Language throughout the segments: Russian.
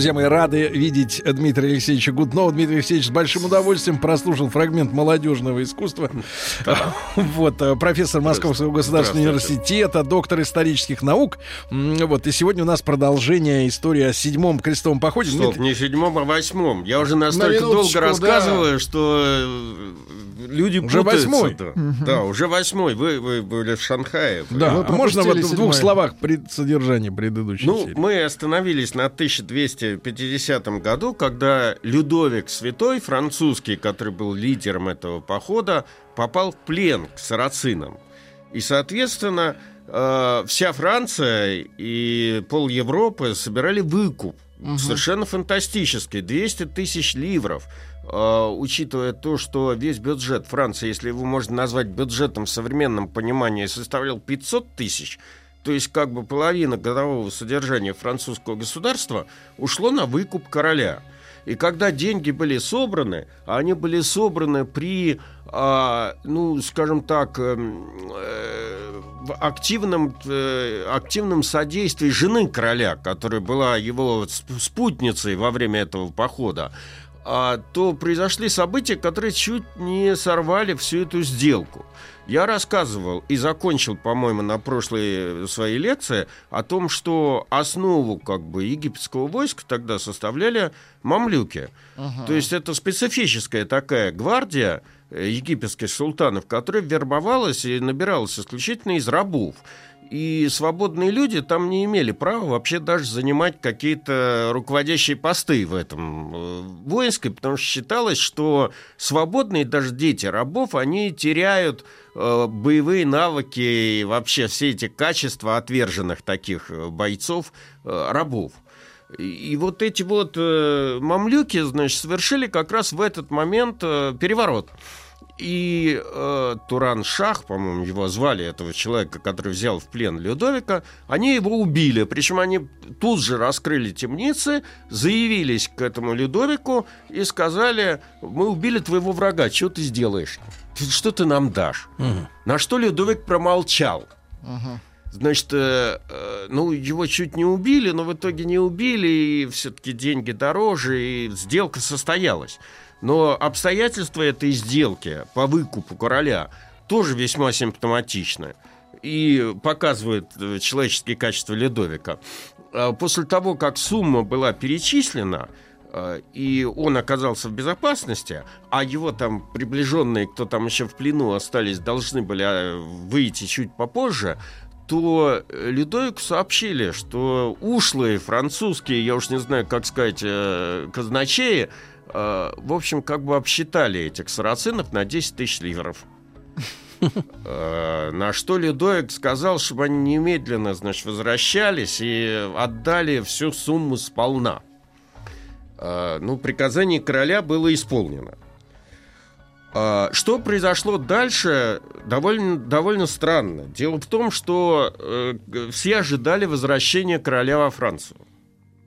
Друзья мои, рады видеть Дмитрия Алексеевича Гуднова. Дмитрий Алексеевич с большим удовольствием прослушал фрагмент молодежного искусства. Вот, э, профессор Московского государственного университета, доктор исторических наук. Вот, и сегодня у нас продолжение истории о седьмом крестовом походе. Стоп, не седьмом, а восьмом. Я уже настолько долго рассказываю, что э, люди Уже путаются. восьмой. Да, уже восьмой. Вы, были в Шанхае. Да, можно вот в двух словах пред содержание предыдущей Ну, мы остановились на 1250 году, когда Людовик Святой, французский, который был лидером этого похода, попал в плен к сарацинам. И, соответственно, э, вся Франция и пол Европы собирали выкуп. Совершенно фантастический. 200 тысяч ливров. Э, учитывая то, что весь бюджет Франции, если его можно назвать бюджетом в современном понимании, составлял 500 тысяч, то есть как бы половина годового содержания французского государства ушло на выкуп короля. И когда деньги были собраны, а они были собраны при, а, ну, скажем так, эм, э, активном, э, активном содействии жены короля, которая была его сп- спутницей во время этого похода, то произошли события, которые чуть не сорвали всю эту сделку. Я рассказывал и закончил, по-моему, на прошлой своей лекции о том, что основу как бы египетского войска тогда составляли мамлюки. То есть это специфическая такая гвардия э, египетских султанов, которая вербовалась и набиралась исключительно из рабов. И свободные люди там не имели права вообще даже занимать какие-то руководящие посты в этом э, воинской, потому что считалось, что свободные даже дети рабов, они теряют э, боевые навыки и вообще все эти качества отверженных таких э, бойцов рабов. И, вот эти вот мамлюки, значит, совершили как раз в этот момент переворот. И э, Туран Шах, по-моему, его звали, этого человека, который взял в плен Людовика, они его убили. Причем они тут же раскрыли темницы, заявились к этому Людовику и сказали, мы убили твоего врага, что ты сделаешь? Что ты нам дашь? На что Людовик промолчал. Значит, э, э, ну, его чуть не убили, но в итоге не убили, и все-таки деньги дороже, и сделка состоялась. Но обстоятельства этой сделки по выкупу короля тоже весьма симптоматичны и показывают э, человеческие качества Ледовика. А После того, как сумма была перечислена, э, и он оказался в безопасности, а его там приближенные, кто там еще в плену остались, должны были э, выйти чуть попозже, то Людовику сообщили, что ушлые французские, я уж не знаю, как сказать, казначеи, э, в общем, как бы обсчитали этих сарацинов на 10 тысяч ливров. Э, На что Людовик сказал, чтобы они немедленно, значит, возвращались и отдали всю сумму сполна. Э, Ну, приказание короля было исполнено. Что произошло дальше, довольно, довольно странно. Дело в том, что э, все ожидали возвращения короля во Францию.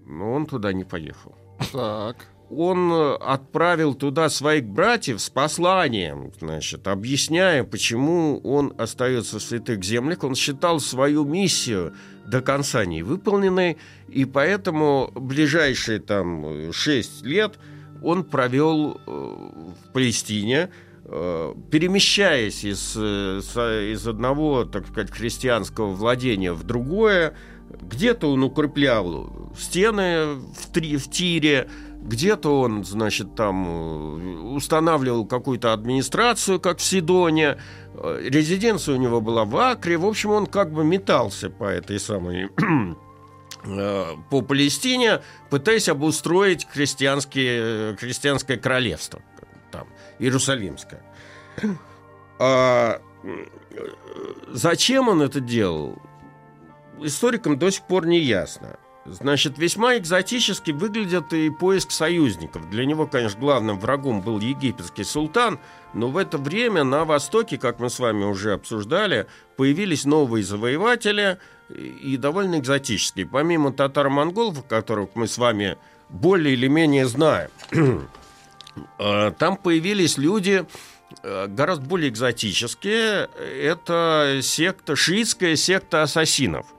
Но он туда не поехал. Так. Он э, отправил туда своих братьев с посланием, значит, объясняя, почему он остается в святых землях. Он считал свою миссию до конца не выполненной, и поэтому ближайшие там 6 лет он провел э, в Палестине, э, перемещаясь из, э, из одного, так сказать, христианского владения в другое. Где-то он укреплял стены в, Три- в Тире, где-то он, значит, там э, устанавливал какую-то администрацию, как в Сидоне. Э, Резиденция у него была в Акре. В общем, он как бы метался по этой самой э, по Палестине, пытаясь обустроить христианские, христианское королевство, там, Иерусалимское. А, зачем он это делал, историкам до сих пор не ясно. Значит, весьма экзотически выглядит и поиск союзников. Для него, конечно, главным врагом был египетский султан, но в это время на Востоке, как мы с вами уже обсуждали, появились новые завоеватели и довольно экзотические. Помимо татаро-монголов, которых мы с вами более или менее знаем, э, там появились люди э, гораздо более экзотические. Это секта, шиитская секта ассасинов –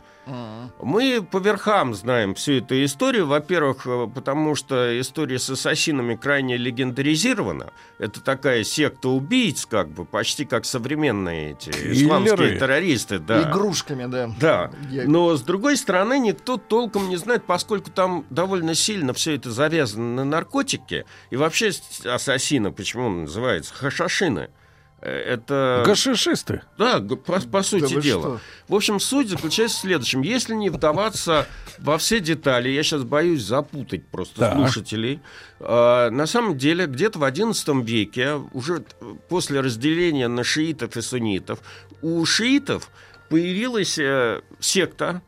мы по верхам знаем всю эту историю. Во-первых, э, потому что история с ассасинами крайне легендаризирована. Это такая секта убийц, как бы, почти как современные эти Киллеры. исламские террористы. Да. Игрушками, да. Да. Я... Но, с другой стороны, никто толком не знает, поскольку там довольно сильно все это завязано на наркотики. И вообще ассасины, почему он называется, хашашины – это... Гашишисты. Да, по, по сути да дела. Что? В общем, суть заключается в следующем. Если не вдаваться во все детали, я сейчас боюсь запутать просто да. слушателей. Э, на самом деле, где-то в XI веке, уже после разделения на шиитов и суннитов, у шиитов появилась э, секта,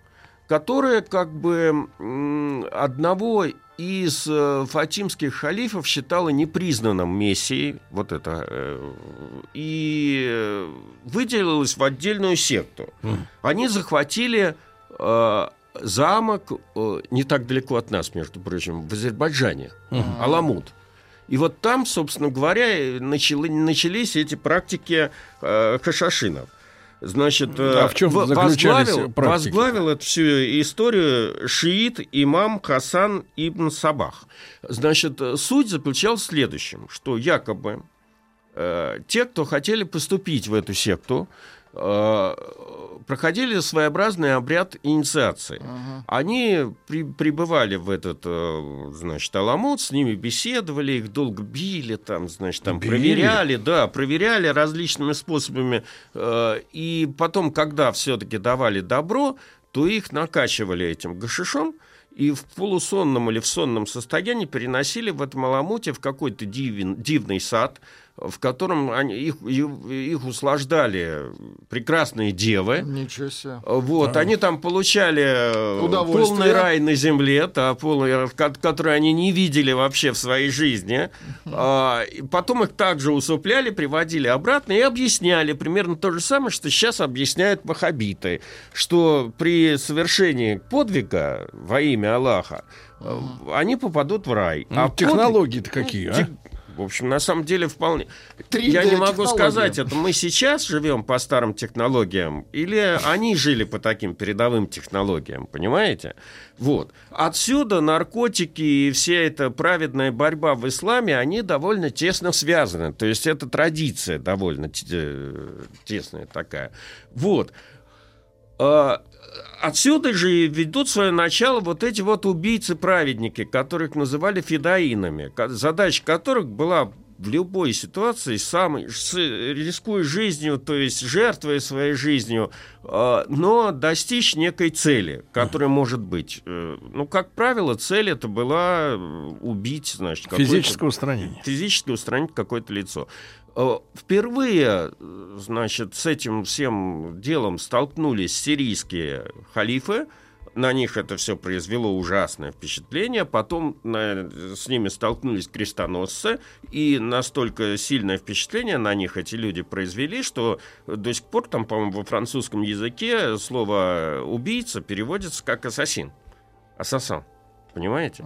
которая как бы одного из э, фатимских халифов считала непризнанным мессией, вот это, э, и выделилась в отдельную секту. Mm. Они захватили э, замок не так далеко от нас, между прочим, в Азербайджане, mm. Аламут. И вот там, собственно говоря, начали, начались эти практики э, хашашинов. Значит, а в чем возглавил, возглавил эту всю историю шиит имам Хасан ибн Сабах. Значит, суть заключалась в следующем, что якобы э, те, кто хотели поступить в эту секту, э, проходили своеобразный обряд инициации. Ага. Они при, прибывали в этот, э, значит, Аламут, с ними беседовали, их долго били, там, значит, там били? проверяли, да, проверяли различными способами. Э, и потом, когда все-таки давали добро, то их накачивали этим гашишом, и в полусонном или в сонном состоянии переносили в этом Аламуте в какой-то дивин, дивный сад, в котором они, их, их услаждали прекрасные девы. Ничего себе. Вот, да. они там получали полный рай на земле, да, полный, который они не видели вообще в своей жизни. А, потом их также усыпляли, приводили обратно и объясняли примерно то же самое, что сейчас объясняют ваххабиты, что при совершении подвига во имя Аллаха они попадут в рай. Ну, а технологии-то какие, а? В общем, на самом деле вполне... Я не могу сказать, это мы сейчас живем по старым технологиям или они жили по таким передовым технологиям, понимаете? Вот. Отсюда наркотики и вся эта праведная борьба в исламе, они довольно тесно связаны. То есть это традиция довольно э, тесная такая. Вот. Отсюда же ведут свое начало вот эти вот убийцы-праведники, которых называли фидаинами, задача которых была в любой ситуации, сам, рискуя жизнью, то есть жертвуя своей жизнью, а, но достичь некой цели, которая может быть. Э, ну, как правило, цель это была э, убить, значит, физическое устранение. Физически устранить какое-то лицо. Э, впервые, значит, с этим всем делом столкнулись сирийские халифы, на них это все произвело ужасное впечатление. Потом на, с ними столкнулись крестоносцы, и настолько сильное впечатление на них эти люди произвели, что до сих пор там, по-моему, во французском языке слово «убийца» переводится как «ассасин». «Ассасан» понимаете?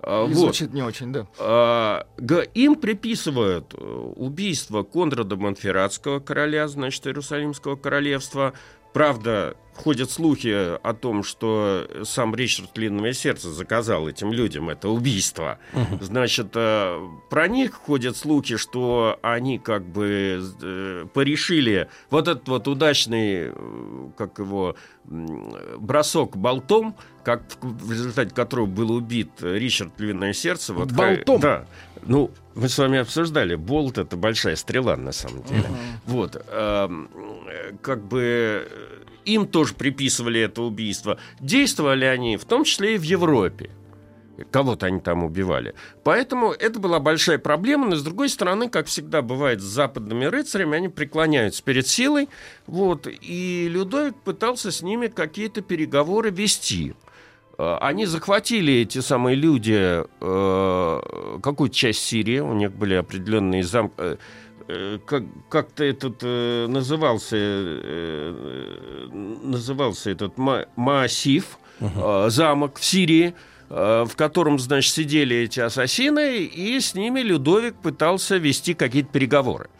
Ага. вот. Звучит не очень, да. А, им приписывают э, убийство Конрада Монферратского короля, значит, Иерусалимского королевства. Правда, ходят слухи о том, что сам Ричард Длинное Сердце заказал этим людям это убийство. Угу. Значит, э, про них ходят слухи, что они как бы э, порешили вот этот вот удачный, как его, бросок болтом, как в результате которого был убит Ричард Львиное Сердце. Вот, болтом? Да. Ну, мы с вами обсуждали, болт это большая стрела на самом деле. Угу. Вот, э, как бы им тоже приписывали это убийство. Действовали они, в том числе и в Европе. Кого-то они там убивали. Поэтому это была большая проблема. Но, с другой стороны, как всегда бывает с западными рыцарями, они преклоняются перед силой. Вот, и Людовик пытался с ними какие-то переговоры вести. Э, они захватили эти самые люди э, какую-то часть Сирии, у них были определенные замки. Э, как, как-то этот назывался, назывался этот Ма- Маасиф, uh-huh. э, замок в Сирии, в котором, значит, сидели эти ассасины, и с ними Людовик пытался вести какие-то переговоры.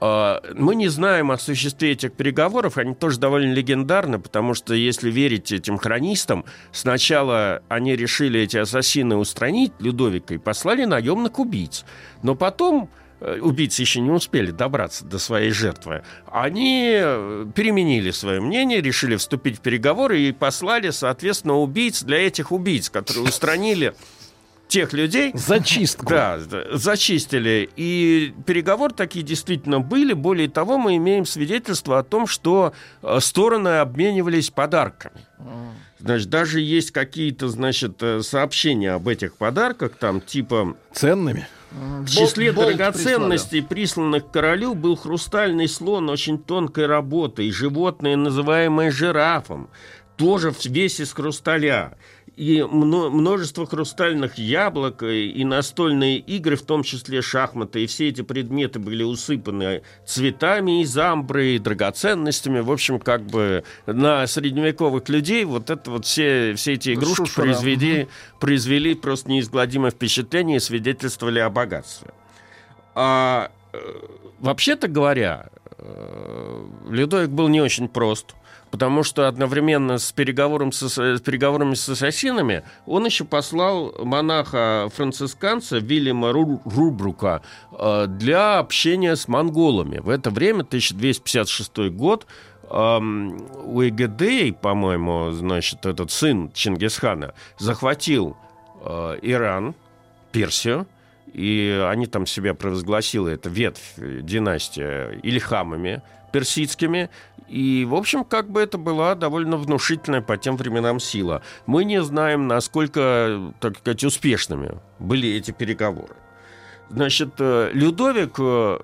А, мы не знаем о существе этих переговоров, они тоже довольно легендарны, потому что, если верить этим хронистам, сначала они решили эти ассасины устранить Людовика и послали наемных убийц. Но потом э, убийцы еще не успели добраться до своей жертвы, они э, переменили свое мнение, решили вступить в переговоры и послали, соответственно, убийц для этих убийц, которые устранили тех людей. Зачистку. Да, зачистили. И переговоры такие действительно были. Более того, мы имеем свидетельство о том, что э, стороны обменивались подарками. Значит, даже есть какие-то, значит, э, сообщения об этих подарках, там, типа... Ценными? В числе Болт драгоценностей, присланных королю, был хрустальный слон очень тонкой работы и животное, называемое жирафом, тоже весь из хрусталя и множество хрустальных яблок, и настольные игры, в том числе шахматы, и все эти предметы были усыпаны цветами из амбры, и драгоценностями. В общем, как бы на средневековых людей вот это вот все, все эти игрушки Шушера. произвели, произвели просто неизгладимое впечатление и свидетельствовали о богатстве. А э, вообще-то говоря, э, Людовик был не очень прост – потому что одновременно с, переговором со, с переговорами с ассасинами он еще послал монаха-францисканца Вильяма Рубрука э, для общения с монголами. В это время, 1256 год, эм, Уэгедей, по-моему, значит, этот сын Чингисхана, захватил э, Иран, Персию, и они там себя провозгласили, это ветвь династия Ильхамами, персидскими. И, в общем, как бы это была довольно внушительная по тем временам сила. Мы не знаем, насколько, так сказать, успешными были эти переговоры. Значит, э, Людовик э,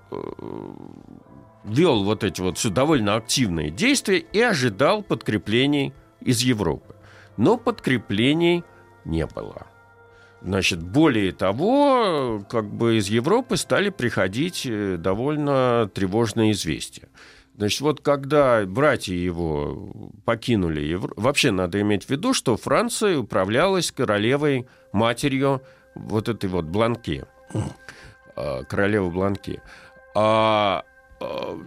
вел вот эти вот все довольно активные действия и ожидал подкреплений из Европы. Но подкреплений не было. Значит, более того, как бы из Европы стали приходить э, довольно тревожные известия. Значит, вот когда братья его покинули Европу, вообще надо иметь в виду, что Франция управлялась королевой матерью вот этой вот Бланки, а, королевы Бланки. А, а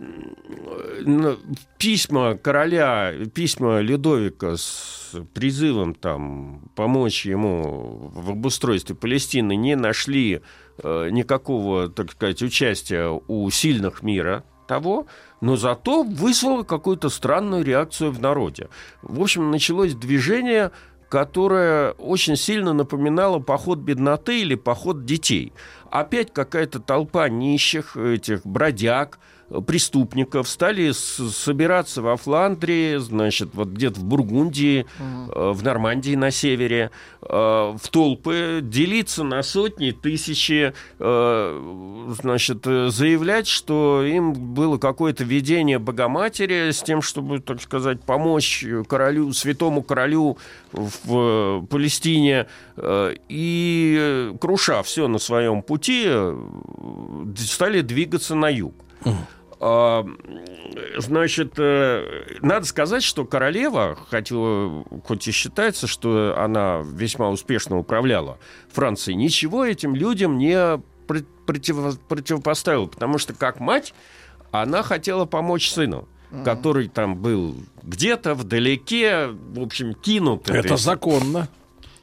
письма короля, письма Людовика с призывом там помочь ему в обустройстве Палестины не нашли э, никакого, так сказать, участия у сильных мира того, но зато вызвало какую-то странную реакцию в народе. В общем, началось движение, которое очень сильно напоминало поход бедноты или поход детей. Опять какая-то толпа нищих, этих бродяг, преступников стали собираться во Фландрии, значит, вот где-то в Бургундии, угу. в Нормандии на севере, э, в толпы, делиться на сотни, тысячи, э, значит, заявлять, что им было какое-то видение Богоматери с тем, чтобы, так сказать, помочь королю, святому королю в Палестине, и, круша все на своем пути, стали двигаться на юг. А, значит, э, надо сказать, что королева, хоть, хоть и считается, что она весьма успешно управляла Францией, ничего этим людям не против, противопоставила, потому что как мать она хотела помочь сыну который там был где-то вдалеке, в общем, кинут. Это законно.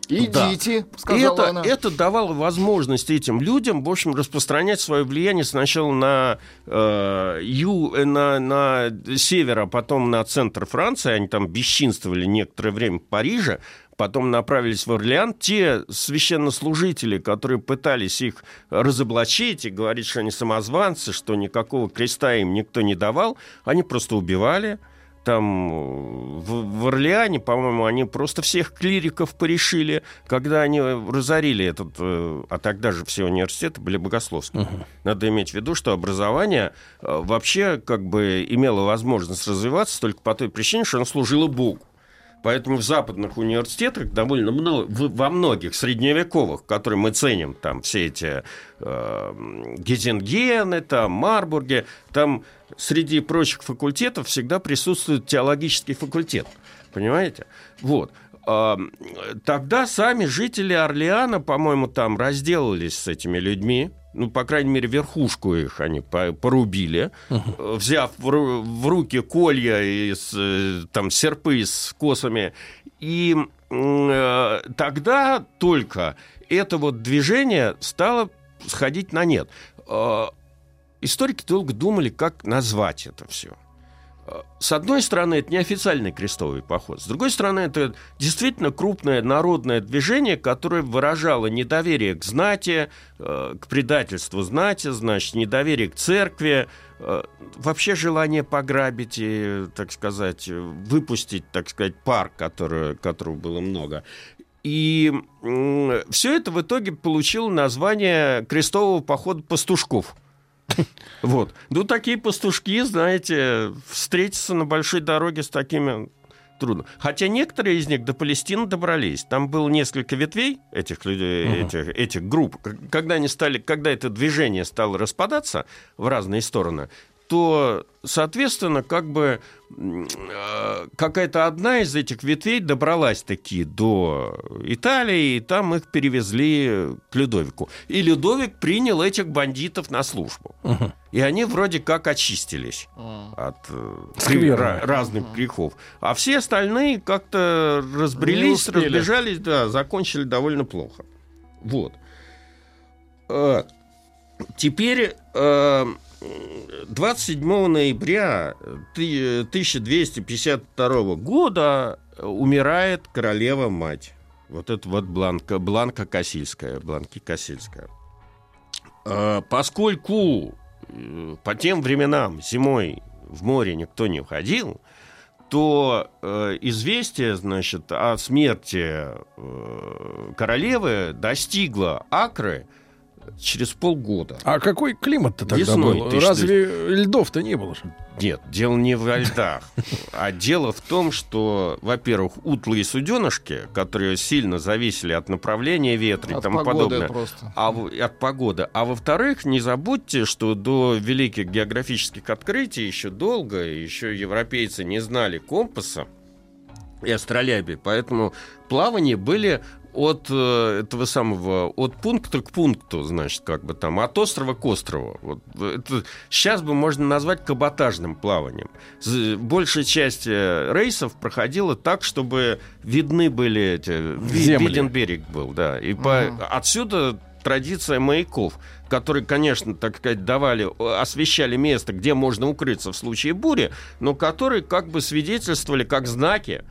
Идите, да. сказала это, она. Это давало возможность этим людям, в общем, распространять свое влияние сначала на, э, ю, э, на, на север, а потом на центр Франции. Они там бесчинствовали некоторое время в Париже, потом направились в Орлеан. Те священнослужители, которые пытались их разоблачить и говорить, что они самозванцы, что никакого креста им никто не давал, они просто убивали там в, в Орлеане, по-моему, они просто всех клириков порешили, когда они разорили этот, э, а тогда же все университеты были богословские. Uh-huh. Надо иметь в виду, что образование э, вообще как бы имело возможность развиваться только по той причине, что оно служило Богу. Поэтому в западных университетах довольно много, во многих средневековых, которые мы ценим, там все эти э, Гезенгены, там Марбурги, там среди прочих факультетов всегда присутствует теологический факультет. Понимаете? Вот. А, тогда сами жители Орлеана, по-моему, там разделались с этими людьми, ну, по крайней мере, верхушку их они порубили, uh-huh. взяв в, руки колья и э, там серпы с косами. И э, тогда только это вот движение стало сходить на нет. Э, историки долго думали, как назвать это все с одной стороны, это неофициальный крестовый поход, с другой стороны, это действительно крупное народное движение, которое выражало недоверие к знати, э, к предательству знати, значит, недоверие к церкви, э, вообще желание пограбить и, так сказать, выпустить, так сказать, пар, который, которого было много. И все это в итоге получило название крестового похода пастушков – вот. Ну, такие пастушки, знаете, встретиться на большой дороге с такими трудно. Хотя некоторые из них до Палестины добрались. Там было несколько ветвей этих людей, uh-huh. этих, этих групп. Когда они стали, когда это движение стало распадаться в разные стороны, то, соответственно, как бы э, какая-то одна из этих ветвей добралась таки до Италии, и там их перевезли к Людовику. И Людовик принял этих бандитов на службу. Угу. И они вроде как очистились угу. от э, разных грехов. А все остальные как-то разбрелись, разбежались, да, закончили довольно плохо. Вот. Э, теперь 27 ноября 1252 года умирает королева-мать. Вот это вот Бланка, Бланка Кассильская, Бланки Кассильская. А, поскольку э, по тем временам зимой в море никто не уходил, то э, известие, значит, о смерти э, королевы достигло Акры – через полгода. А какой климат-то тогда Весной, был? Разве льдов-то не было? Нет, дело не в льдах. А дело в том, что, во-первых, утлые суденышки, которые сильно зависели от направления ветра и тому подобное. Просто. А, от погоды. А во-вторых, не забудьте, что до великих географических открытий еще долго, еще европейцы не знали компаса и астролябии, поэтому плавания были от э, этого самого, от пункта к пункту, значит, как бы там, от острова к острову. Вот, это сейчас бы можно назвать каботажным плаванием. Большая часть э, рейсов проходила так, чтобы видны были эти, Земли. виден берег был, да. И угу. по, отсюда традиция маяков, которые, конечно, так сказать, давали, освещали место, где можно укрыться в случае бури, но которые как бы свидетельствовали как знаки,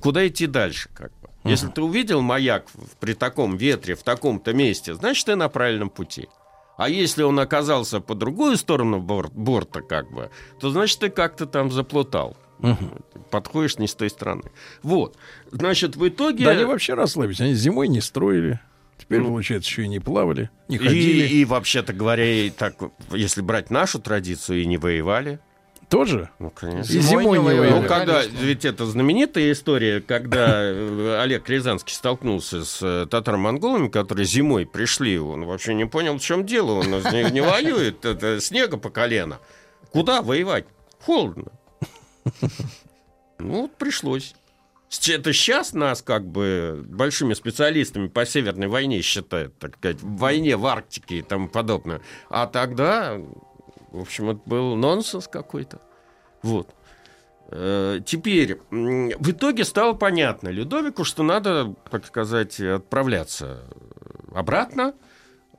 куда идти дальше, как бы. Если ты увидел маяк при таком ветре, в таком-то месте, значит, ты на правильном пути. А если он оказался по другую сторону бор- борта, как бы, то значит, ты как-то там заплутал. Угу. Подходишь не с той стороны. Вот. Значит, в итоге... Да они вообще расслабились. Они зимой не строили. Теперь, ну, получается, еще и не плавали, не ходили. И, и вообще-то говоря, и так, если брать нашу традицию, и не воевали. Тоже? Ну, конечно. И зимой, зимой не воевали. Ну, когда, ведь это знаменитая история, когда э, Олег Рязанский столкнулся с э, татаро-монголами, которые зимой пришли, он вообще не понял, в чем дело, он не, не воюет, это снега по колено. Куда воевать? Холодно. Ну, вот пришлось. Это сейчас нас как бы большими специалистами по Северной войне считают, так сказать, в войне в Арктике и тому подобное. А тогда в общем, это был нонсенс какой-то. Вот. Э, теперь, в итоге стало понятно Людовику, что надо, так сказать, отправляться обратно.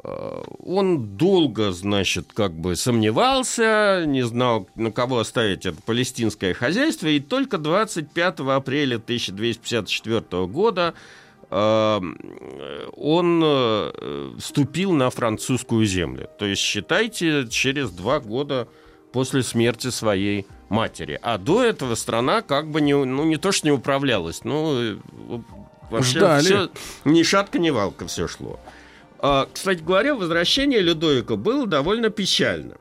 Э, он долго, значит, как бы сомневался, не знал, на кого оставить это палестинское хозяйство, и только 25 апреля 1254 года он э, вступил на французскую землю. То есть, считайте, через два года после смерти своей матери. А до этого страна как бы не, ну, не то, что не управлялась, ну, вообще Ждали. все, ни шатка, ни валка все шло. А, кстати говоря, возвращение Людовика было довольно печально.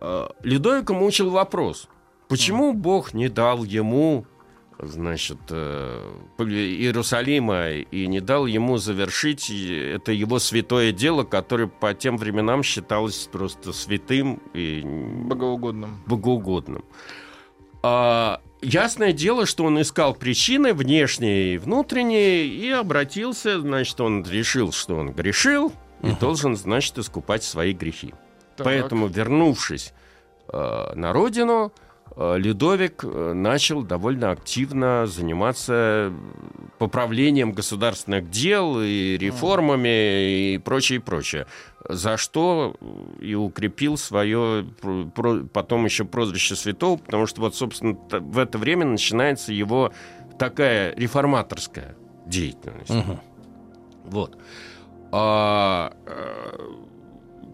А, Людовика мучил вопрос, почему Бог не дал ему значит, э, Иерусалима и не дал ему завершить это его святое дело, которое по тем временам считалось просто святым и Богоугодным. богоугодным. А, ясное дело, что он искал причины внешние и внутренние и обратился, значит, он решил, что он грешил и должен, значит, искупать свои грехи. Так. Поэтому, вернувшись э, на родину, Людовик э, начал довольно активно заниматься поправлением государственных дел и реформами и прочее, прочее. За что и укрепил свое потом еще прозвище святого, потому что вот, собственно, в это время начинается его такая реформаторская деятельность. Мгм. Вот. А, э,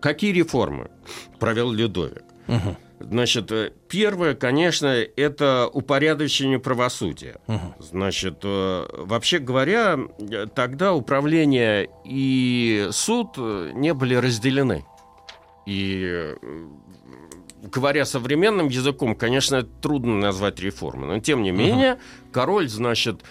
какие реформы провел Людовик? Мгм. Значит, э, первое, конечно, это упорядочение правосудия. Мгм. Значит, э, вообще говоря, э, тогда управление и суд не были разделены. И говоря современным языком, конечно, трудно назвать реформой, но тем не менее король, значит,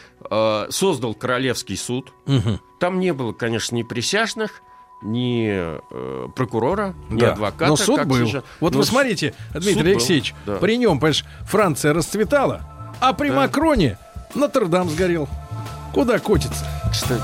создал королевский суд. Мгм. Там не было, конечно, ни присяжных, ни э, прокурора, ни Да. адвоката. Но суд был. сейчас. Вот Но вы смотрите, Дмитрий был, Алексеевич, да. при нем, понимаешь, Франция расцветала, а при Да. Макроне Нотр-Дам сгорел. Куда котится? Кстати,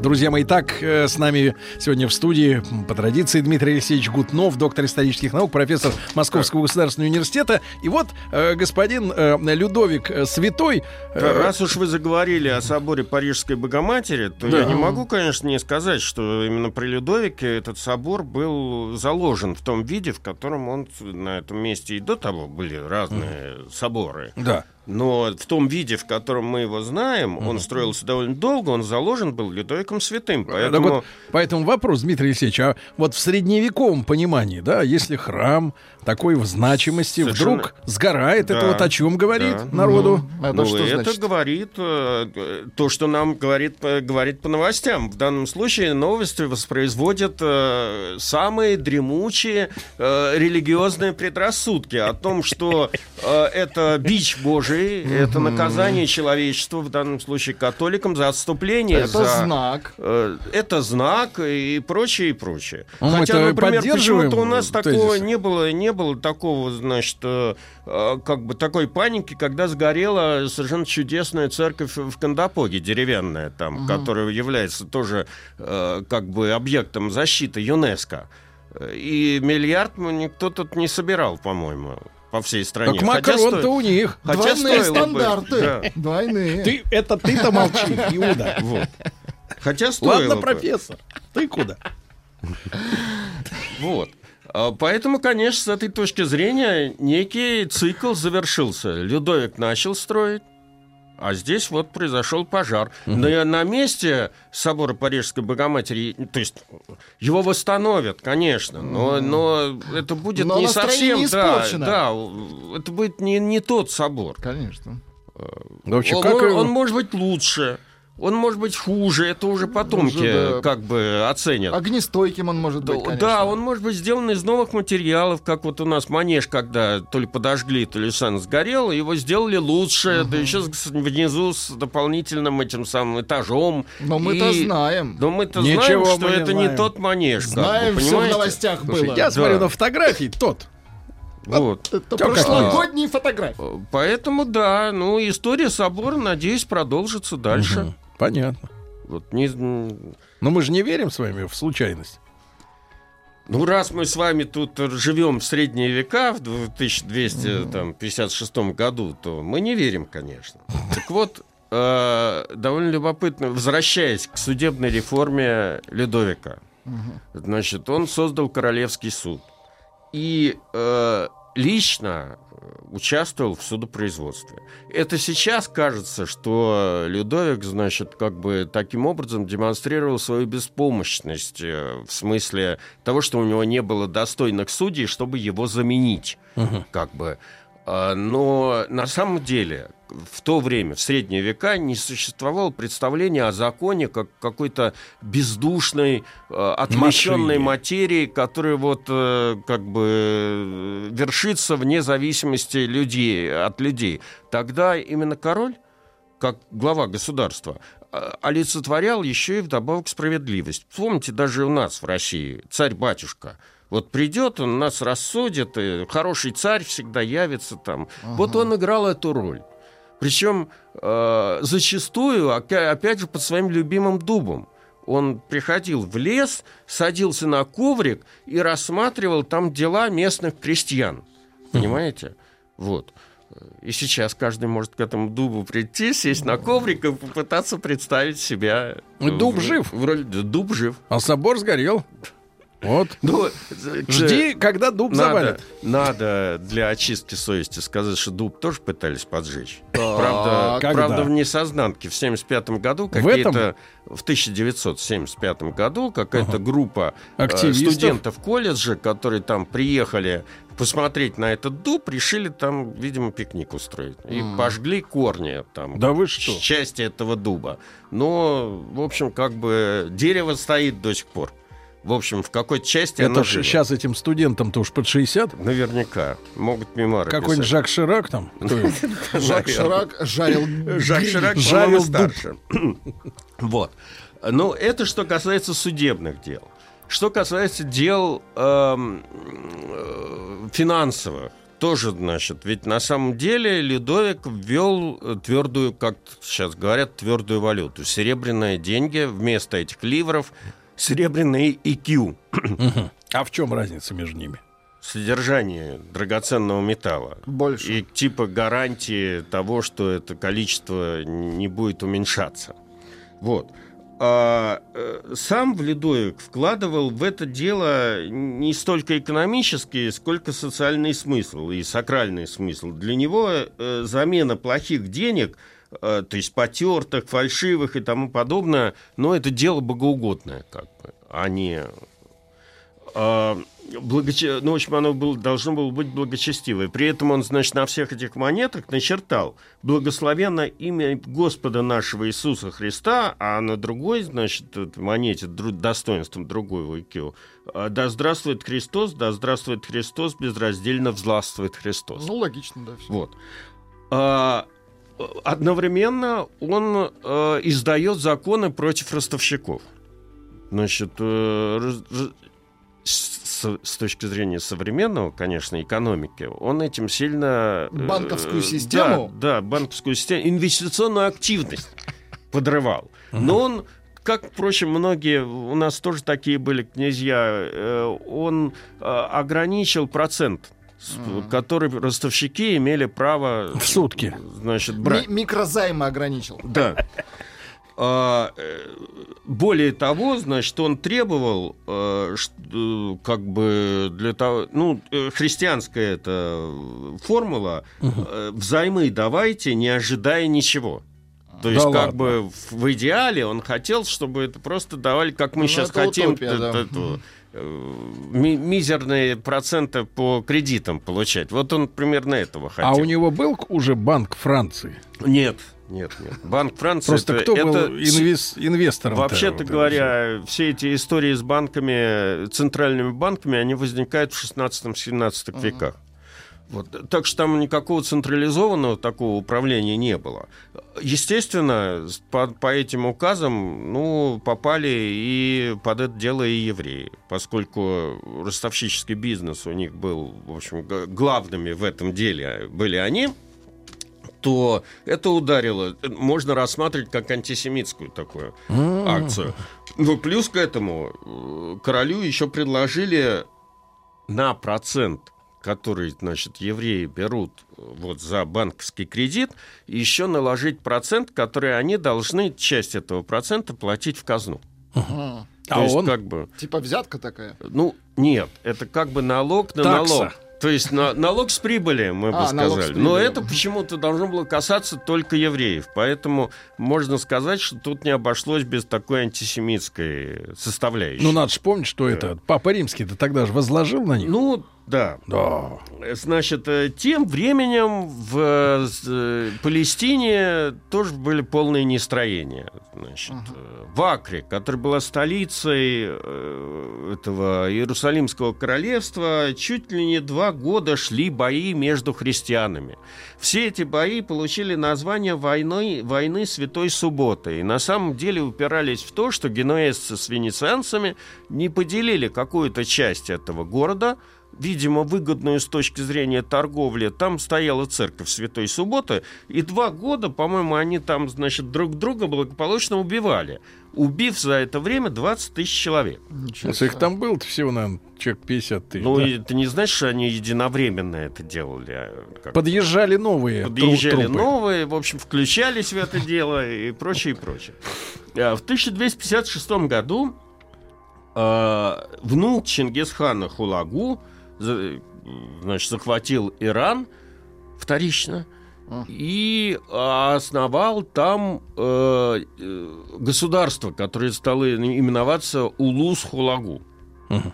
Друзья мои, так э, с нами сегодня в студии по традиции Дмитрий Алексеевич Гутнов, доктор исторических наук, профессор Московского государственного университета. И вот э, господин э, Людовик Святой... э, Раз уж вы заговорили о соборе Парижской Богоматери, то Да. я не могу, конечно, не сказать, что именно при Людовике этот собор был заложен в том виде, в котором он на этом месте и до того были разные соборы. Да. Но в том виде, в котором мы его знаем, он строился довольно долго, он заложен был Людовиком Святым. Так Поэтому вот, поэтому вопрос, Дмитрий Алексеевич, а вот в средневековом понимании, да, если храм такой в значимости Совершенно- вдруг сгорает, это Да, вот о чем говорит да. народу? Это ну, что это значит? говорит э, э, то, что нам говорит, э, говорит по новостям. В данном случае новости воспроизводят э, самые дремучие э, религиозные предрассудки о том, что э, это бич Божий, это наказание человечества, в данном случае католикам, за отступление. Это за- знак. Э, Это знак и прочее, и прочее. Ну, мы Хотя, например, почему-то у нас тезис. такого не было, не было такого, значит, э, э, как бы такой паники, когда сгорела совершенно чудесная церковь в Кандапоге, деревянная там, которая является тоже э, как бы объектом защиты ЮНЕСКо. И миллиард никто тут не собирал, по-моему, по всей стране. Так Макрон-то сто- у них. хотя Двойные стоило бы, стандарты. да. Двойные. Ты, это ты-то молчи, Иуда. Вот. Хотя стоило Ладно, бы. профессор, ты куда? Вот. А, Поэтому, конечно, с этой точки зрения некий цикл завершился. Людовик начал строить, а здесь вот произошел пожар. На, на месте собора Парижской Богоматери, то есть его восстановят, конечно, но, но это будет Но не совсем, да, испорчено. да, это будет не, не тот собор. Конечно. Вообще, он, как он- он может быть лучше, он может быть хуже, это уже потомки Уже, да. как бы оценят. Огнестойким он может быть, конечно. да, он может быть сделан из новых материалов, как вот у нас манеж, когда то ли подожгли, то ли сам сгорел, его сделали лучше, да еще внизу с дополнительным этим самым этажом. Но мы-то И- знаем. Но мы-то Ничего знаем, что мы не это знаем. не тот манеж. как бы, Знаем, все в новостях Слушай, было. Я Да. смотрю на фотографии, тот. Вот. Это Как прошлогодние фотографии. Поэтому, да, ну, история собора, надеюсь, продолжится дальше. Мгм. Понятно. Вот не, Но мы же не верим с вами в случайность. Ну, раз мы с вами тут живем в средние века, в 1256 году, то мы не верим, конечно. Так вот, э, довольно любопытно, возвращаясь к судебной реформе Людовика. Значит, он создал Королевский суд. И э, лично участвовал в судопроизводстве. Это сейчас кажется, что Людовик, значит, как бы таким образом демонстрировал свою беспомощность э, в смысле того, что у него не было достойных судей, чтобы его заменить, Мгм. как бы. А, Но на самом деле в то время, в средние века, не существовало представления о законе как какой-то бездушной, э, отмещенной Машине. материи, которая вот э, как бы э, вершится вне зависимости людей, от людей. Тогда именно король, как глава государства, э, олицетворял еще и вдобавок справедливость. Помните, даже у нас в России царь-батюшка. Вот придет, он нас рассудит, и хороший царь всегда явится там. Вот он играл эту роль. Причем э, зачастую, опя- опять же, под своим любимым дубом. Он приходил в лес, садился на коврик и рассматривал там дела местных крестьян. Понимаете? Вот. И сейчас каждый может к этому дубу прийти, сесть на коврик и попытаться представить себя... Ну, дуб в- жив. в роли- Дуб жив. А собор сгорел. Вот. Ну, Жди, когда дуб надо, завалит. надо для очистки совести сказать, что дуб тоже пытались поджечь. Правда, Когда? правда, в несознанке в 75 году В какие-то... В 1975 году какая-то группа э, Активистов. студентов колледжа, которые там приехали посмотреть на этот дуб, решили там, видимо, пикник устроить. И пожгли корни там. Да вы что? Части этого дуба. Но, в общем, как бы дерево стоит до сих пор. В общем, в какой части Это ж сейчас этим студентам-то уж под 60. Наверняка. Могут мемуары Какой-нибудь писать. Жак Ширак там. Жак Ширак жарил... Жак Ширак, Жарил старше. вот. Ну, это что касается судебных дел. Что касается дел эм, э, финансовых, тоже, значит, ведь на самом деле Людовик ввел твердую, как сейчас говорят, твердую валюту. Серебряные деньги вместо этих ливров, серебряные IQ. А в чем разница между ними? содержание драгоценного металла. Больше. И типа гарантии того, что это количество не будет уменьшаться. Вот. А, э, сам Вледоек вкладывал в это дело не столько экономический, сколько социальный смысл и сакральный смысл. Для него э, замена плохих денег, то есть потертых, фальшивых и тому подобное, но это дело богоугодное, как бы, а не а, благоче- ну, в общем, оно было, должно было быть благочестивое. При этом он, значит, на всех этих монетах начертал «Благословенно имя Господа нашего Иисуса Христа», а на другой, значит, монете достоинством другой IQ а, «Да здравствует Христос, да здравствует Христос, безраздельно взластвует Христос». Ну, логично, да. всё. Вот. А, одновременно он э, издает законы против ростовщиков. Значит, э, с, с точки зрения современного, конечно, экономики, он этим сильно... э, Банковскую систему? Да, да, банковскую систему, инвестиционную активность подрывал. Но он как, впрочем, многие у нас тоже такие были князья, э, он э, ограничил процент, с- который ростовщики имели право В сутки. значит, брать. Ми- микрозаймы ограничил. Да. А, э, более того, значит, он требовал, э, э, как бы для того, ну, христианская эта формула, э, взаймы давайте, не ожидая ничего. То есть, Да как ладно. бы в, идеале он хотел, чтобы это просто давали, как мы Ну, сейчас это хотим, утопия, да. т- т- э, ми- мизерные проценты по кредитам получать. Вот он примерно этого хотел. А у него был уже Банк Франции? Нет, нет, нет. Банк Франции Просто это, кто был это инвес- инвестором? Вообще-то говоря, все эти истории с банками, центральными банками, они возникают в 16-17 веках. Вот. Так что там никакого централизованного такого управления не было. Естественно, по, по этим указам ну, попали и под это дело и евреи, поскольку ростовщический бизнес у них был, в общем, главными в этом деле были они, то это ударило, можно рассматривать как антисемитскую такую акцию. Но плюс к этому э, королю еще предложили на процент, который, значит, евреи берут э, вот за банковский кредит, еще наложить процент, который они должны часть этого процента платить в казну. Ага. То А есть, он? как бы, Типа взятка такая. ну, нет, это как бы налог на Такса. налог. То есть на, налог с прибыли, мы бы А, сказали. Но это почему-то должно было касаться только евреев. Поэтому можно сказать, что тут не обошлось без такой антисемитской составляющей. Ну, надо же помнить, что это Папа Римский-то тогда же возложил на них. Ну, да. Да. Значит, э, тем временем в э, э, Палестине тоже были полные нестроения. Значит, э, в Акре, которая была столицей э, этого Иерусалимского королевства, чуть ли не два года шли бои между христианами. Все эти бои получили название войны, войны Святой Субботы. И на самом деле упирались в то, что генуэзцы с венецианцами не поделили какую-то часть этого города, видимо, выгодную с точки зрения торговли. Там стояла церковь Святой Субботы, и два года, по-моему, они там, значит, друг друга благополучно убивали, убив за это время 20 тысяч человек. Ничего Если их там было-то всего, наверное, человек 50 тысяч. Ну, да? и ты не знаешь, что они единовременно это делали? а как? Подъезжали новые Подъезжали трупы. новые, в общем, включались в это дело и прочее, и прочее. А В 1256 году э, внук Чингисхана Хулагу значит, захватил Иран вторично и основал там э, э, государство, которое стало именоваться Улус-Хулагу. Мгм.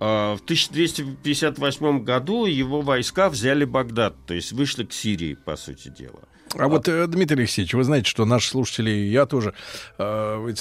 А, В 1258 году его войска взяли Багдад, то есть вышли к Сирии, по сути дела. А вот, э, Дмитрий Алексеевич, вы знаете, что наши слушатели, и я тоже, э,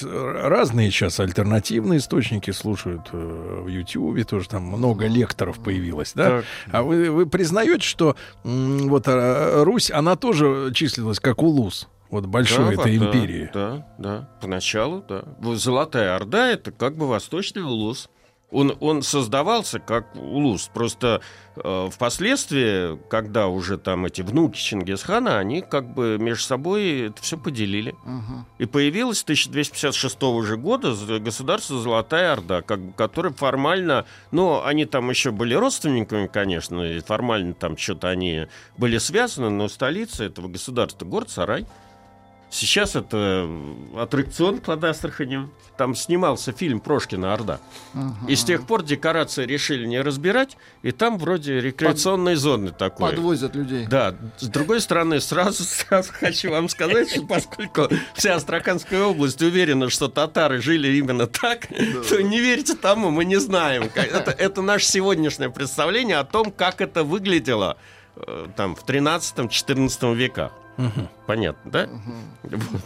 разные сейчас альтернативные источники слушают э, в Ютьюбе, тоже там много лекторов появилось, да? Так. А вы, вы признаете, что вот э, Русь, она тоже числилась как улус, вот большой Да, этой да, империи? Да, да, поначалу, да. Золотая Орда — это как бы восточный улус. Он, он создавался как улус. Просто э, впоследствии, когда уже там эти внуки Чингисхана, они как бы между собой это все поделили. Ага. И появилось с 1256 же года государство Золотая Орда, как бы, которое формально, ну, они там еще были родственниками, конечно, и формально там что-то они были связаны, но столица этого государства город Сарай. Сейчас это аттракцион под Астраханем. Там снимался фильм Прошкина «Орда». Ага. И с тех пор декорации решили не разбирать, и там вроде рекреационной зоны такой. Подвозят людей. Да, с другой стороны, сразу, сразу хочу вам сказать, что поскольку вся Астраханская область уверена, что татары жили именно так, то не верьте тому, мы не знаем. Это наше сегодняшнее представление о том, как это выглядело э, там в 13-14 веках. Мгм. Понятно, да? Вот.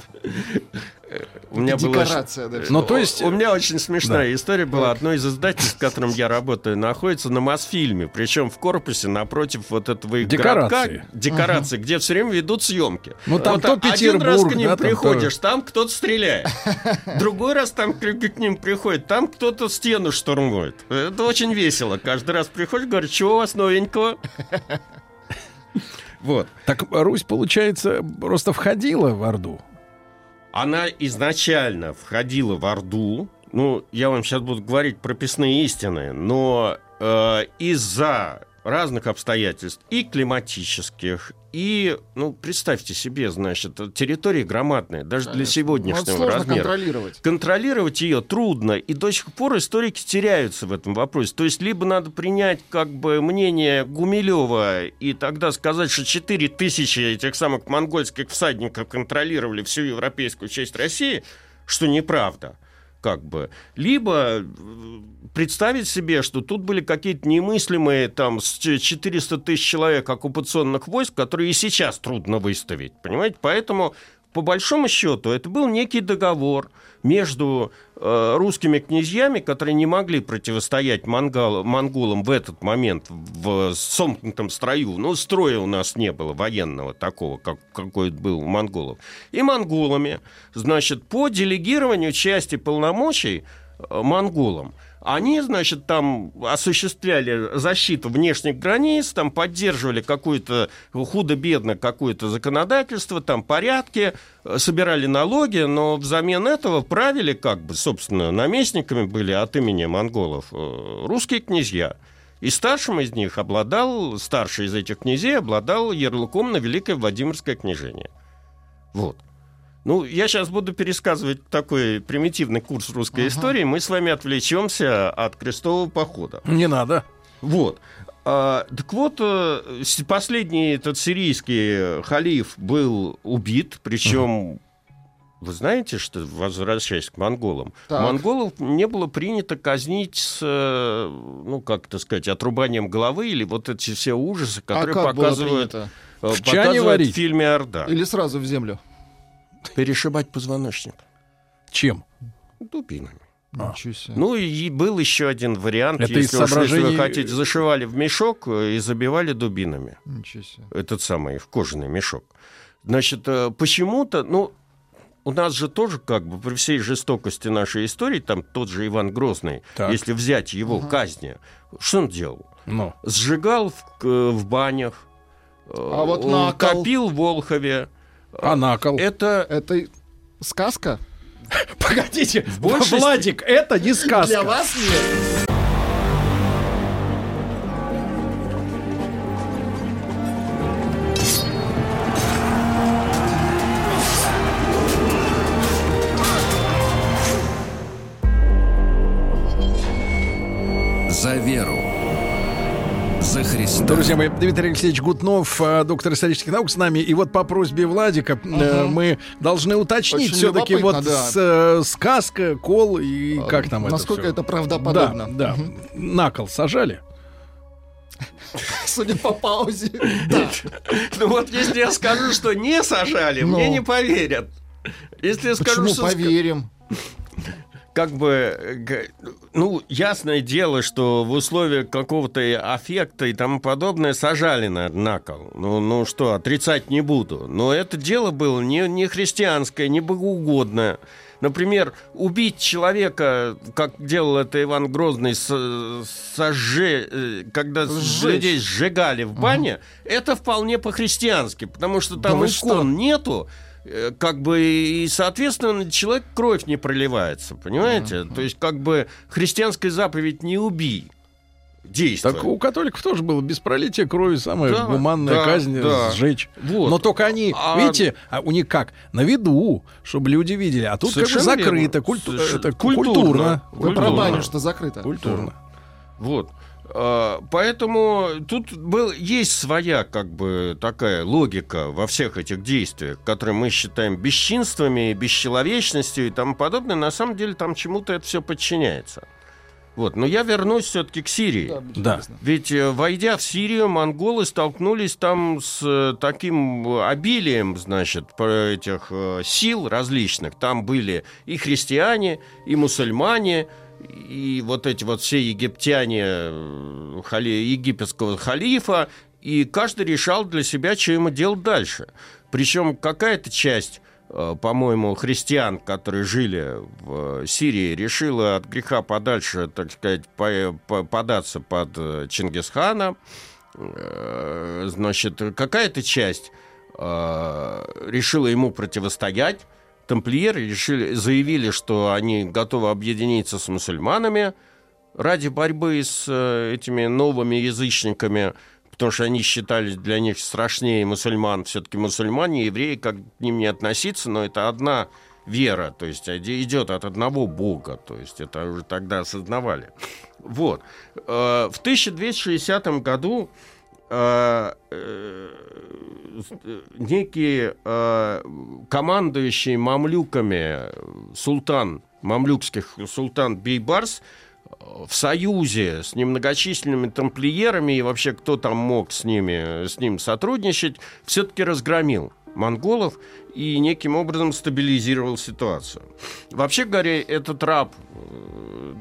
Э, У меня было... Декорация, да. Ну, то есть- У меня очень смешная история была. Одно из издательств, в котором я работаю, находится на Мосфильме. Причем в корпусе напротив вот этого их Декорации. городка. Декорации, где все время ведут съемки. Ну, там Вот то один раз к ним да, приходишь, там кто-то стреляет. Другой раз там к к ним приходит, там кто-то стену штурмует. Это очень весело. Каждый раз приходишь, говорит, что у вас новенького? Вот. Так Русь, получается, просто входила в Орду. Она изначально входила в Орду. Ну, я вам сейчас буду говорить прописные истины, но э, из-за разных обстоятельств и климатических, и, ну, представьте себе, значит, территория громадная, даже для Конечно. сегодняшнего Ну, размера. контролировать. Контролировать ее трудно, и до сих пор историки теряются в этом вопросе. То есть либо надо принять как бы мнение Гумилева и тогда сказать, что 4 тысячи этих самых монгольских всадников контролировали всю европейскую часть России, что неправда как бы. Либо э, представить себе, что тут были какие-то немыслимые там с ч- 400 тысяч человек оккупационных войск, которые и сейчас трудно выставить, понимаете? Поэтому по большому счету это был некий договор между э, русскими князьями, которые не могли противостоять монгол- монголам в этот момент в сомкнутом строю. Ну, строя у нас не было военного такого, как, какой был у монголов. И монголами, значит, по делегированию части полномочий э, монголам они, значит, там осуществляли защиту внешних границ, там поддерживали какое-то худо-бедно какое-то законодательство, там порядки, э, собирали налоги, но взамен этого правили, как бы, собственно, наместниками были от имени монголов э, русские князья. И старшим из них обладал, старший из этих князей обладал ярлыком на Великое Владимирское княжение. Вот. Ну, я сейчас буду пересказывать такой примитивный курс русской Ага. истории. Мы с вами отвлечемся от крестового похода. Не надо. Вот. А, так вот, э, последний этот сирийский халиф был убит, причем... Вы знаете, что, возвращаясь к монголам, Так. монголов не было принято казнить с, э, ну, как это сказать, отрубанием головы или вот эти все ужасы, А которые как было показывают, э, В показывают варить? в фильме «Орда». Или сразу в землю? Перешибать позвоночник Чем? дубинами. А. Ничего себе. Ну и был еще один вариант, Это если, уж, если вы соображений- хотите, зашивали в мешок э, и забивали дубинами. Ничего себе. Этот самый, в кожаный мешок. Значит, э, почему-то, ну, у нас же тоже, как бы, при всей жестокости нашей истории, там тот же Иван Грозный, Так. если взять его казни, что он делал? Ну. Сжигал в, к- в банях, э, А вот он на кол? топил в Волхове. А на кол? Это Это сказка? Погодите, Владик, это не сказка. Для вас нет. Друзья мои, Дмитрий Алексеевич Гутнов, э, доктор исторических наук с нами. И вот по просьбе Владика э, мы должны уточнить все-таки вот да. с, э, сказка, кол и как там это Насколько это правдоподобно? Да, да. На кол сажали? Судя по паузе. Да. Ну вот если я скажу, что не сажали, Ну. мне не поверят. Если я скажу, Почему что поверим? Как бы, э, ну, ясное дело, что в условиях какого-то аффекта и тому подобное сажали на, на кол. Ну, ну что, отрицать не буду. Но это дело было не, не христианское, не богоугодное. Например, убить человека, как делал это Иван Грозный, с- сожже, э, когда Сжечь. людей сжигали в бане, это вполне по-христиански, потому что Да там вы икон что? нету, как бы, и, соответственно, человек кровь не проливается, понимаете? То есть, как бы, христианская заповедь «не убий» действует. Так у католиков тоже было без пролития крови самая Да, гуманная да, казнь да. сжечь. Вот. Но только они, А- видите, а у них как? На виду, чтобы люди видели. А тут как бы Совершенно закрыто, верно. культу- Совершенно- это культурно. культурно. Вы про Культурно. баню, что закрыто. Культурно. Вот. А, Поэтому тут был, есть своя как бы такая логика во всех этих действиях, которые мы считаем бесчинствами, бесчеловечностью и тому подобное. На самом деле там чему-то это все подчиняется. Вот. Но я вернусь все-таки к Сирии. Да. Ведь, э, войдя в Сирию, монголы столкнулись там с э, таким обилием, значит, этих э, сил различных. Там были и христиане, и мусульмане, и вот эти вот все египтяне э, хали- египетского халифа, и каждый решал для себя, что ему делать дальше. Причем какая-то часть э, по-моему, христиан, которые жили в Сирии, решила от греха подальше, так сказать, по- по- податься под э, Чингисхана. Значит, какая-то часть решила ему противостоять. Тамплиеры решили, заявили, что они готовы объединиться с мусульманами ради борьбы с э, этими новыми язычниками, потому что они считались для них страшнее мусульман. Все-таки мусульмане, евреи, как к ним не относиться, но это одна вера, то есть иде- идет от одного бога, то есть это уже тогда осознавали. Вот. Э, В 1260 году э, э, э, некий командующий мамлюками султан, мамлюкских султан Бейбарс в союзе с немногочисленными тамплиерами и вообще кто там мог с ними, с ним сотрудничать, все-таки разгромил монголов и неким образом стабилизировал ситуацию. Вообще говоря, этот раб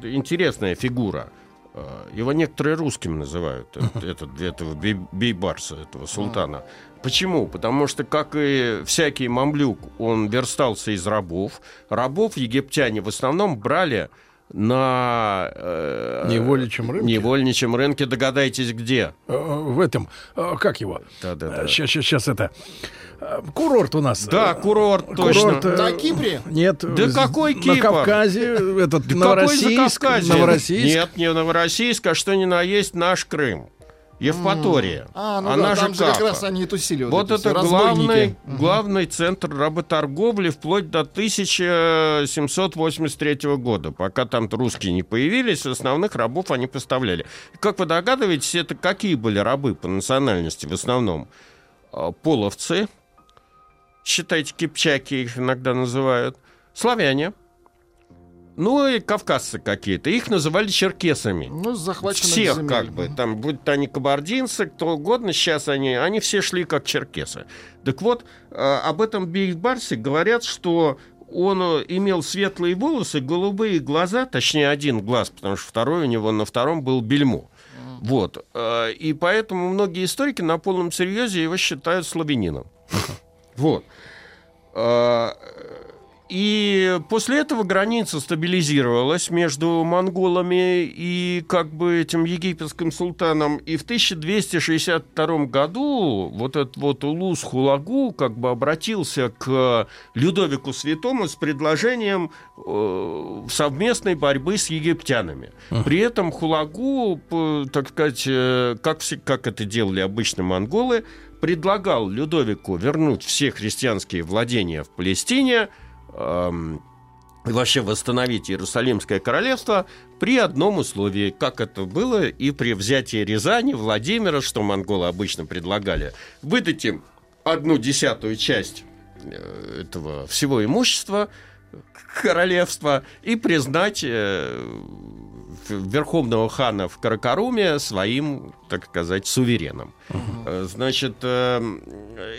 интересная фигура. Э, Его некоторые русским называют, этот, этот- этого бей- бейбарса, этого султана. Почему? Потому что, как и всякий мамлюк, он верстался из рабов. Рабов египтяне в основном брали на... э, Невольничьем рынке? Невольничьем рынке, догадайтесь, где. Э, В этом, э, как его? Да-да-да. Сейчас, сейчас это. э, Курорт у нас. Да, Э, курорт, точно. Курорт, э, На Кипре? Нет. Да какой На Кипр? Кавказе, этот, Да какой Новороссийск. Закавказье? Новороссийск. Нет, не Новороссийск, а что ни на есть наш Крым. Евпатория. А, ну Она да, же там же как раз они и тусили. Вот, Вот это главный, Мгм. главный центр работорговли вплоть до 1783 года. Пока там русские не появились, основных рабов они поставляли. Как вы догадываетесь, это какие были рабы по национальности в основном? А, Половцы, считайте, кипчаки их иногда называют, славяне, ну и кавказцы какие-то. Их называли черкесами. Ну, захваченных Всех земель. как бы, там, будь то они кабардинцы, кто угодно, сейчас они, они все шли как черкесы. Так вот, э, об этом Бейбарсе говорят, что он э, имел светлые волосы, голубые глаза, точнее один глаз, потому что второй у него на втором был бельмо. Вот. э, И поэтому многие историки на полном серьезе его считают славянином. Вот. И после этого граница стабилизировалась между монголами и как бы этим египетским султаном. И в 1262 году вот этот вот Улус Хулагу как бы обратился к Людовику Святому с предложением э, совместной борьбы с египтянами. При этом Хулагу, так сказать, э, как, как это делали обычно монголы, предлагал Людовику вернуть все христианские владения в Палестине, эм, вообще восстановить Иерусалимское королевство при одном условии, как это было и при взятии Рязани, Владимира, что монголы обычно предлагали, выдать им одну десятую часть э, этого всего имущества королевства и признать э, верховного хана в Каракаруме своим, так сказать, сувереном. Э, Значит, э,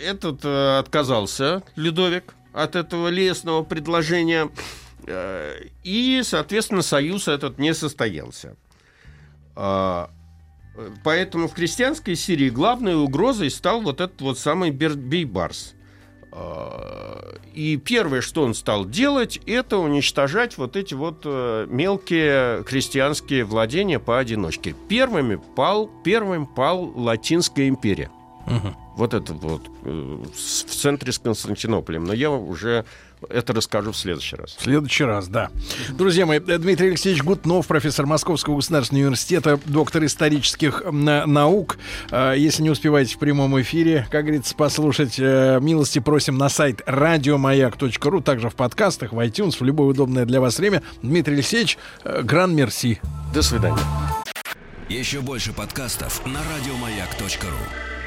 этот отказался Людовик от этого лесного предложения, э, и, соответственно, союз этот не состоялся. А, Поэтому в христианской Сирии главной угрозой стал вот этот вот самый Бейбарс. А, И первое, что он стал делать, это уничтожать вот эти вот э, мелкие крестьянские владения поодиночке. Первыми пал, первым пал Латинская империя. Вот это вот э, в центре с Константинополем. Но я уже это расскажу в следующий раз. В следующий раз, да. Друзья мои, э, Дмитрий Алексеевич Гутнов, профессор Московского государственного университета, доктор исторических наук. Э, Если не успеваете в прямом эфире, как говорится, послушать, милости просим на сайт радиомаяк.ру, также в подкастах, в iTunes, в любое удобное для вас время. Дмитрий Алексеевич, гран мерси. До свидания. Еще больше подкастов на радиомаяк.ру.